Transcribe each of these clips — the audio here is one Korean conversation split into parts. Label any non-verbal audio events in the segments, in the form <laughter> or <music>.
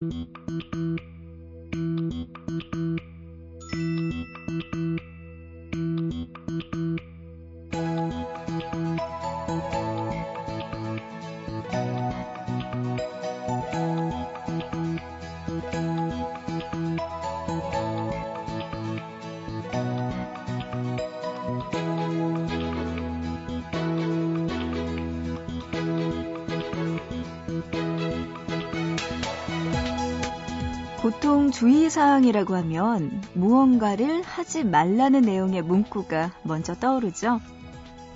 보통 주의사항이라고 하면 무언가를 하지 말라는 내용의 문구가 먼저 떠오르죠.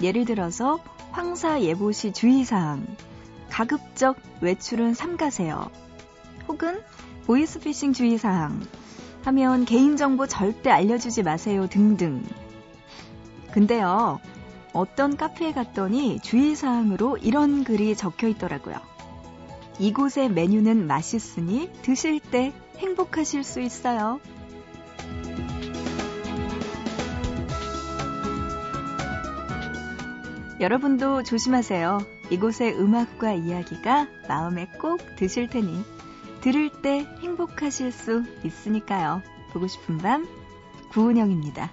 예를 들어서 황사 예보 시 주의사항, 가급적 외출은 삼가세요. 혹은 보이스피싱 주의사항 하면 개인정보 절대 알려주지 마세요 등등. 근데요, 어떤 카페에 갔더니 주의사항으로 이런 글이 적혀 있더라고요. 이곳의 메뉴는 맛있으니 드실 때 행복하실 수 있어요. 여러분도 조심하세요. 이곳의 음악과 이야기가 마음에 꼭 드실 테니 들을 때 행복하실 수 있으니까요. 보고 싶은 밤 구은영입니다.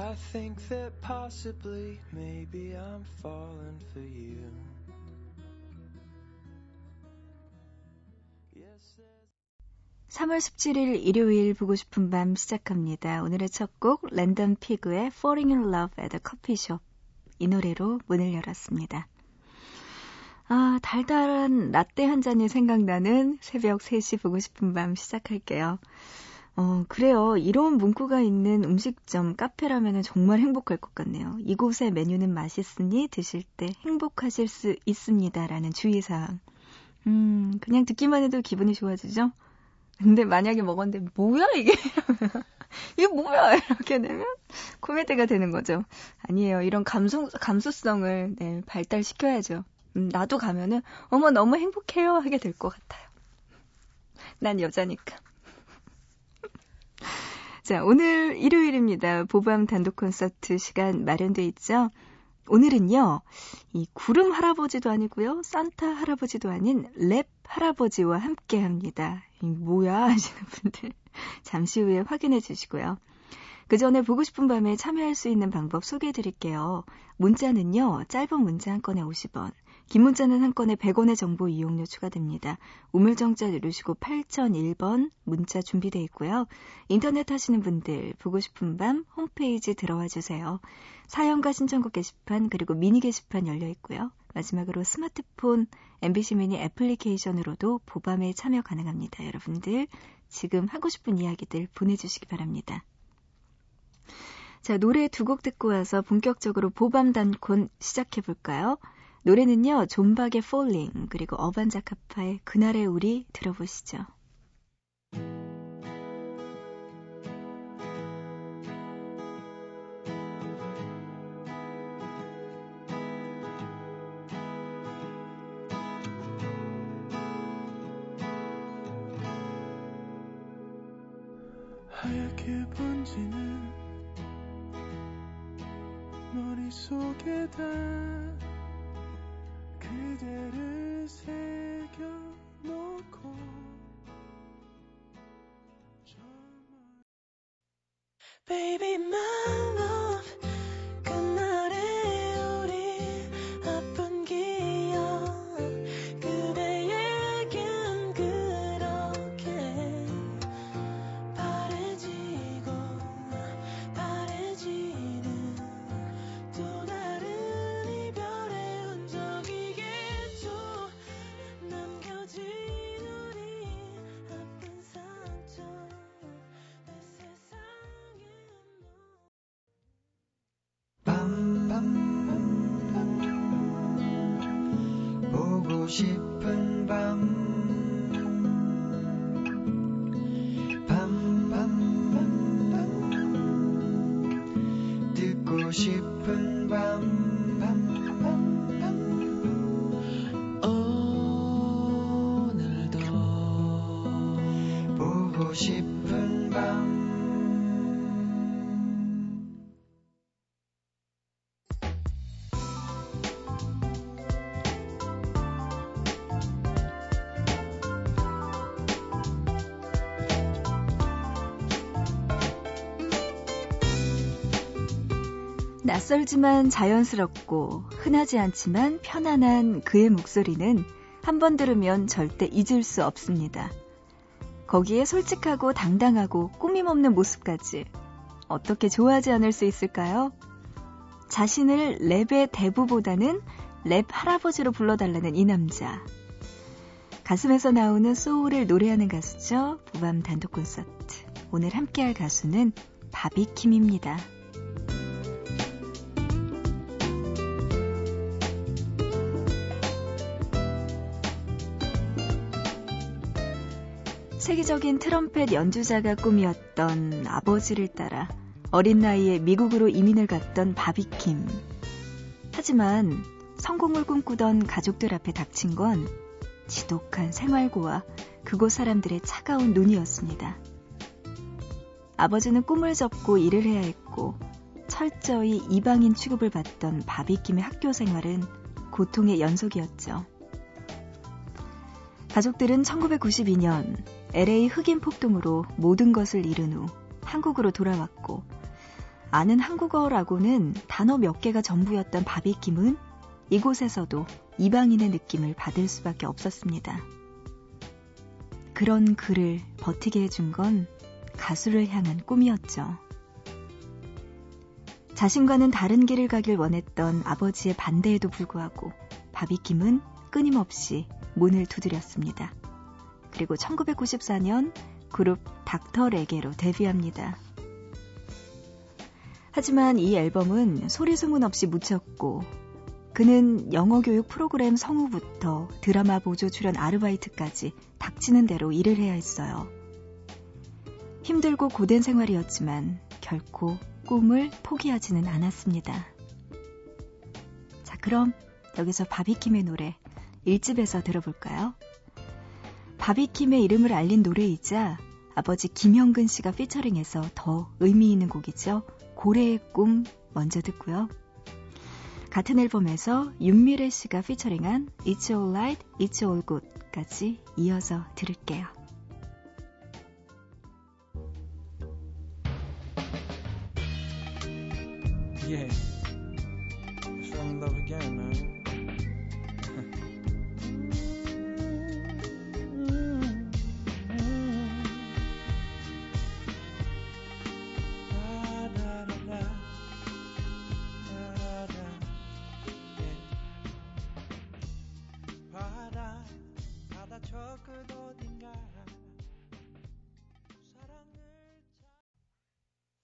'I think that possibly, maybe I'm falling for you. 3월 17일 일요일 보고 싶은 밤 시작합니다. 오늘의 첫 곡 랜덤 피그의 Falling in Love at a Coffee Shop 이 노래로 문을 열었습니다. 아, 달달한 라떼 한 잔이 생각나는 새벽 3시 보고 싶은 밤 시작할게요. 어, 그래요. 이런 문구가 있는 음식점, 카페라면 정말 행복할 것 같네요. 이곳의 메뉴는 맛있으니 드실 때 행복하실 수 있습니다. 라는 주의사항. 음, 그냥 듣기만 해도 기분이 좋아지죠? 근데 만약에 먹었는데, 뭐야, 이게? <laughs> 이게 뭐야? 이렇게 되면 코미디가 되는 거죠. 아니에요. 이런 감성, 감수성을 네, 발달시켜야죠. 음, 나도 가면은, 어머, 너무 행복해요. 하게 될 것 같아요. 난 여자니까. 자, 오늘 일요일입니다. 보밤 단독 콘서트 시간 마련돼 있죠. 오늘은요, 이 구름 할아버지도 아니고요, 산타 할아버지도 아닌 랩 할아버지와 함께 합니다. 이 뭐야 하시는 분들 <laughs> 잠시 후에 확인해 주시고요. 그 전에 보고 싶은 밤에 참여할 수 있는 방법 소개해 드릴게요. 문자는요, 짧은 문자 한 건에 50원, 긴 문자는 한 건에 100원의 정보 이용료 추가됩니다. 우물정자 누르시고 8001번 문자 준비되어 있고요. 인터넷 하시는 분들 보고 싶은 밤 홈페이지 들어와 주세요. 사연과 신청곡 게시판 그리고 미니 게시판 열려 있고요. 마지막으로 스마트폰 MBC 미니 애플리케이션으로도 보밤에 참여 가능합니다. 여러분들 지금 하고 싶은 이야기들 보내주시기 바랍니다. 자, 노래 두 곡 듣고 와서 본격적으로 보밤 단콘 시작해 볼까요? 노래는요, 존박의 Falling, 그리고 어반자카파의 그날의 우리 들어보시죠. Baby 싶 낯설지만 자연스럽고 흔하지 않지만 편안한 그의 목소리는 한 번 들으면 절대 잊을 수 없습니다. 거기에 솔직하고 당당하고 꾸밈없는 모습까지 어떻게 좋아하지 않을 수 있을까요? 자신을 랩의 대부보다는 랩 할아버지로 불러달라는 이 남자. 가슴에서 나오는 소울을 노래하는 가수죠. 부밤 단독 콘서트. 오늘 함께할 가수는 바비킴입니다. 세계적인 트럼펫 연주자가 꿈이었던 아버지를 따라 어린 나이에 미국으로 이민을 갔던 바비킴. 하지만 성공을 꿈꾸던 가족들 앞에 닥친 건 지독한 생활고와 그곳 사람들의 차가운 눈이었습니다. 아버지는 꿈을 접고 일을 해야 했고 철저히 이방인 취급을 받던 바비킴의 학교 생활은 고통의 연속이었죠. 가족들은 1992년 LA 흑인 폭동으로 모든 것을 잃은 후 한국으로 돌아왔고 아는 한국어라고는 단어 몇 개가 전부였던 바비킴은 이곳에서도 이방인의 느낌을 받을 수밖에 없었습니다. 그런 그를 버티게 해준 건 가수를 향한 꿈이었죠. 자신과는 다른 길을 가길 원했던 아버지의 반대에도 불구하고 바비킴은 끊임없이 문을 두드렸습니다. 그리고 1994년 그룹 닥터 레게로 데뷔합니다. 하지만 이 앨범은 소리 소문 없이 묻혔고 그는 영어 교육 프로그램 성우부터 드라마 보조 출연 아르바이트까지 닥치는 대로 일을 해야 했어요. 힘들고 고된 생활이었지만 결코 꿈을 포기하지는 않았습니다. 자, 그럼 여기서 바비킴의 노래 1집에서 들어볼까요? 바비킴의 이름을 알린 노래이자 아버지 김형근 씨가 피처링해서 더 의미 있는 곡이죠. 고래의 꿈 먼저 듣고요. 같은 앨범에서 윤미래 씨가 피처링한 It's All Right, It's All Good까지 이어서 들을게요. Yeah. Fell in love again, man.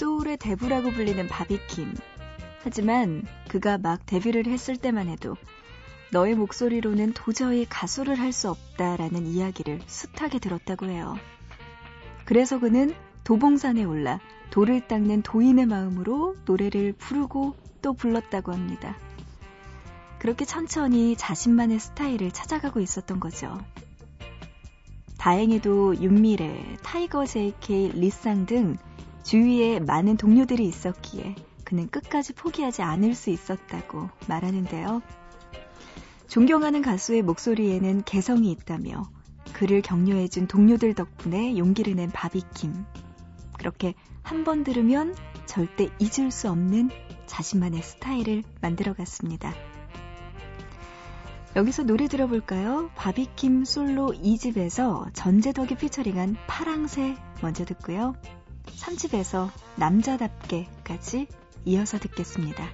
소울의 대부라고 불리는 바비킴. 하지만 그가 막 데뷔를 했을 때만 해도 너의 목소리로는 도저히 가수를 할 수 없다라는 이야기를 숱하게 들었다고 해요. 그래서 그는 도봉산에 올라 돌을 닦는 도인의 마음으로 노래를 부르고 또 불렀다고 합니다. 그렇게 천천히 자신만의 스타일을 찾아가고 있었던 거죠. 다행히도 윤미래, 타이거 JK, 리쌍 등 주위에 많은 동료들이 있었기에 그는 끝까지 포기하지 않을 수 있었다고 말하는데요. 존경하는 가수의 목소리에는 개성이 있다며 그를 격려해준 동료들 덕분에 용기를 낸 바비킴. 그렇게 한 번 들으면 절대 잊을 수 없는 자신만의 스타일을 만들어갔습니다. 여기서 노래 들어볼까요? 바비킴 솔로 2집에서 전재덕이 피처링한 파랑새 먼저 듣고요. 3집에서 남자답게까지 이어서 듣겠습니다.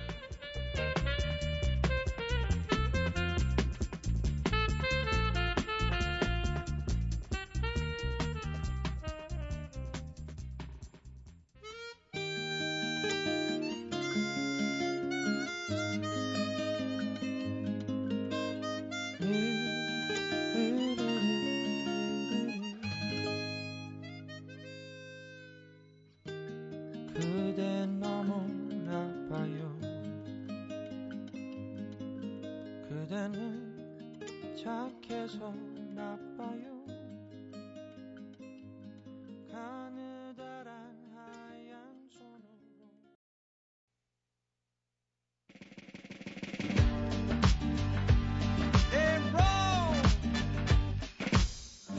착해서 나빠요. 가느다란 하얀 손으로.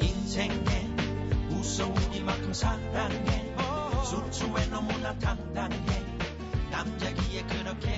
인생에 무서우기만큼 사랑해. 술수에 너무나 당당해. 남자기에 그렇게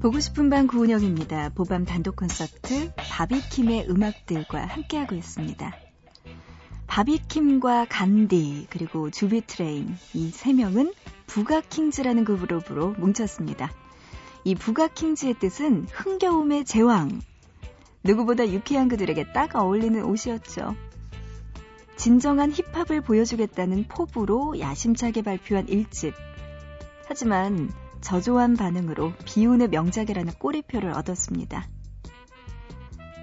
보고 싶은 밤 구은영입니다. 보밤 단독 콘서트 바비킴의 음악들과 함께하고 있습니다. 바비킴과 간디 그리고 주비트레인 이 세 명은 부가킹즈라는 그룹으로 뭉쳤습니다. 이 부가킹즈의 뜻은 흥겨움의 제왕. 누구보다 유쾌한 그들에게 딱 어울리는 옷이었죠. 진정한 힙합을 보여주겠다는 포부로 야심차게 발표한 1집. 하지만 저조한 반응으로 비운의 명작이라는 꼬리표를 얻었습니다.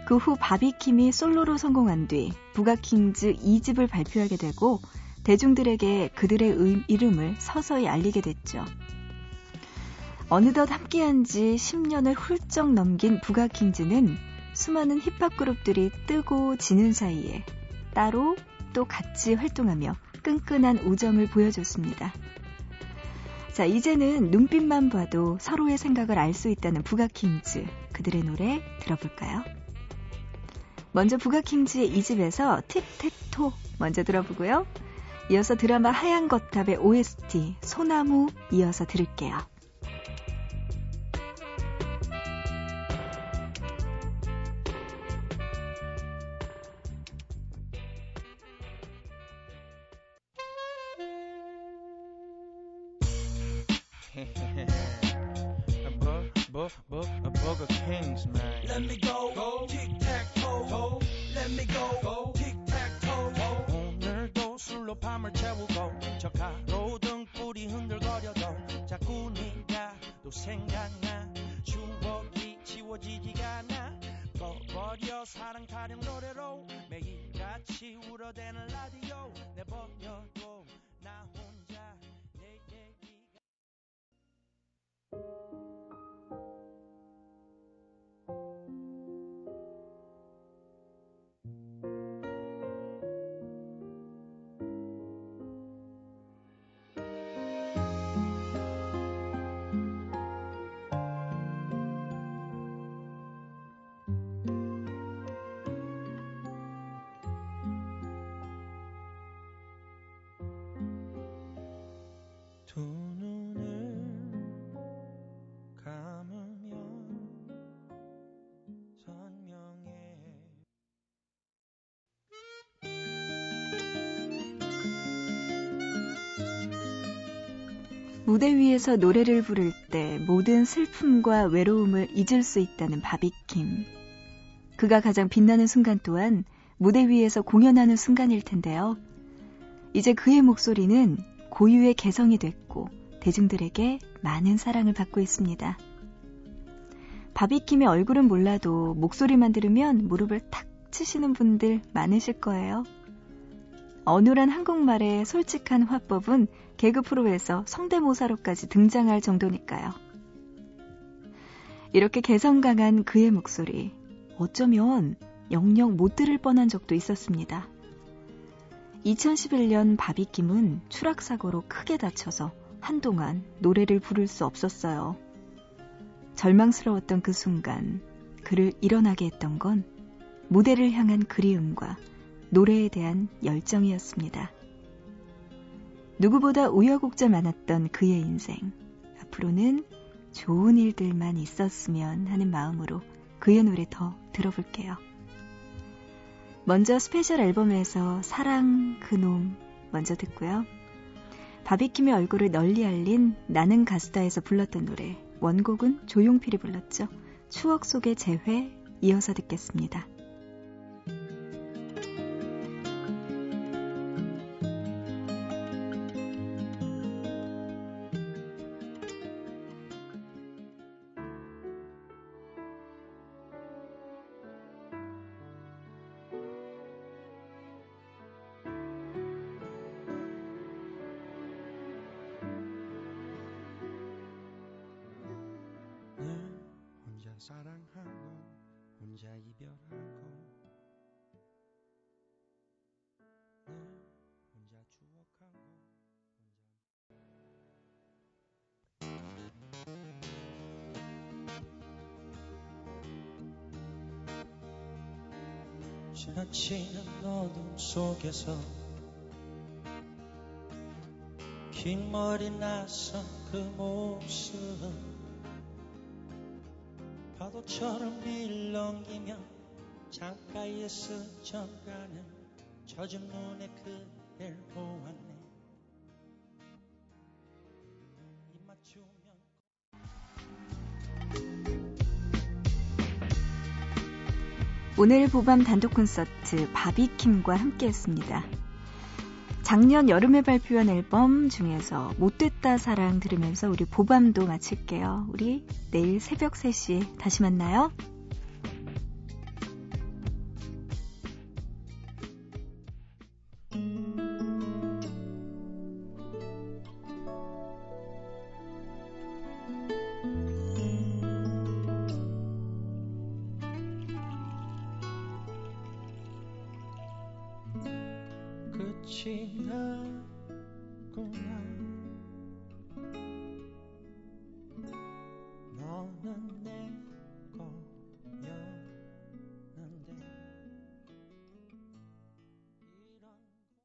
그 후 바비킴이 솔로로 성공한 뒤 부가킹즈 2집을 발표하게 되고 대중들에게 그들의 음- 이름을 서서히 알리게 됐죠. 어느덧 함께한 지 10년을 훌쩍 넘긴 부가킹즈는 수많은 힙합 그룹들이 뜨고 지는 사이에 따로 또 같이 활동하며 끈끈한 우정을 보여줬습니다. 자, 이제는 눈빛만 봐도 서로의 생각을 알 수 있다는 부가킹즈. 그들의 노래 들어볼까요? 먼저 부가킹즈의 이 집에서 틱택토 먼저 들어보고요. 이어서 드라마 하얀 거탑의 OST 소나무 이어서 들을게요. 오늘도 술로 밤을 채우고 저 가 로등 불이 흔들거려도 자꾸 네가 또 생각나. 추억이 지워지지가 않아. 꺼버려 사랑 타령 노래로 매일같이 울어대는 라디오. 내버려둬. 나 혼자 내 얘기가 무대 위에서 노래를 부를 때 모든 슬픔과 외로움을 잊을 수 있다는 바비킴. 그가 가장 빛나는 순간 또한 무대 위에서 공연하는 순간일 텐데요. 이제 그의 목소리는 고유의 개성이 됐고 대중들에게 많은 사랑을 받고 있습니다. 바비킴의 얼굴은 몰라도 목소리만 들으면 무릎을 탁 치시는 분들 많으실 거예요. 어눌한 한국말의 솔직한 화법은 개그 프로에서 성대모사로까지 등장할 정도니까요. 이렇게 개성 강한 그의 목소리, 어쩌면 영영 못 들을 뻔한 적도 있었습니다. 2011년 바비킴은 추락사고로 크게 다쳐서 한동안 노래를 부를 수 없었어요. 절망스러웠던 그 순간 그를 일어나게 했던 건 무대를 향한 그리움과 노래에 대한 열정이었습니다. 누구보다 우여곡절 많았던 그의 인생. 앞으로는 좋은 일들만 있었으면 하는 마음으로 그의 노래 더 들어볼게요. 먼저 스페셜 앨범에서 사랑 그놈 먼저 듣고요. 바비킴의 얼굴을 널리 알린 나는 가수다에서 불렀던 노래 원곡은 조용필이 불렀죠. 추억 속의 재회 이어서 듣겠습니다. 사랑하고 혼자 이별하고 늘 혼자 추억하고 혼자 스치는 어둠 속에서 긴 머리 나선 그 모습 파도처럼 밀렁이며 창가에 스쳐가는 젖은 눈에 그댈 보았네 오늘 보밤 단독 콘서트 바비킴과 함께했습니다. 작년 여름에 발표한 앨범 중에서 못됐다 사랑 들으면서 우리 보밤도 마칠게요. 우리 내일 새벽 3시에 다시 만나요.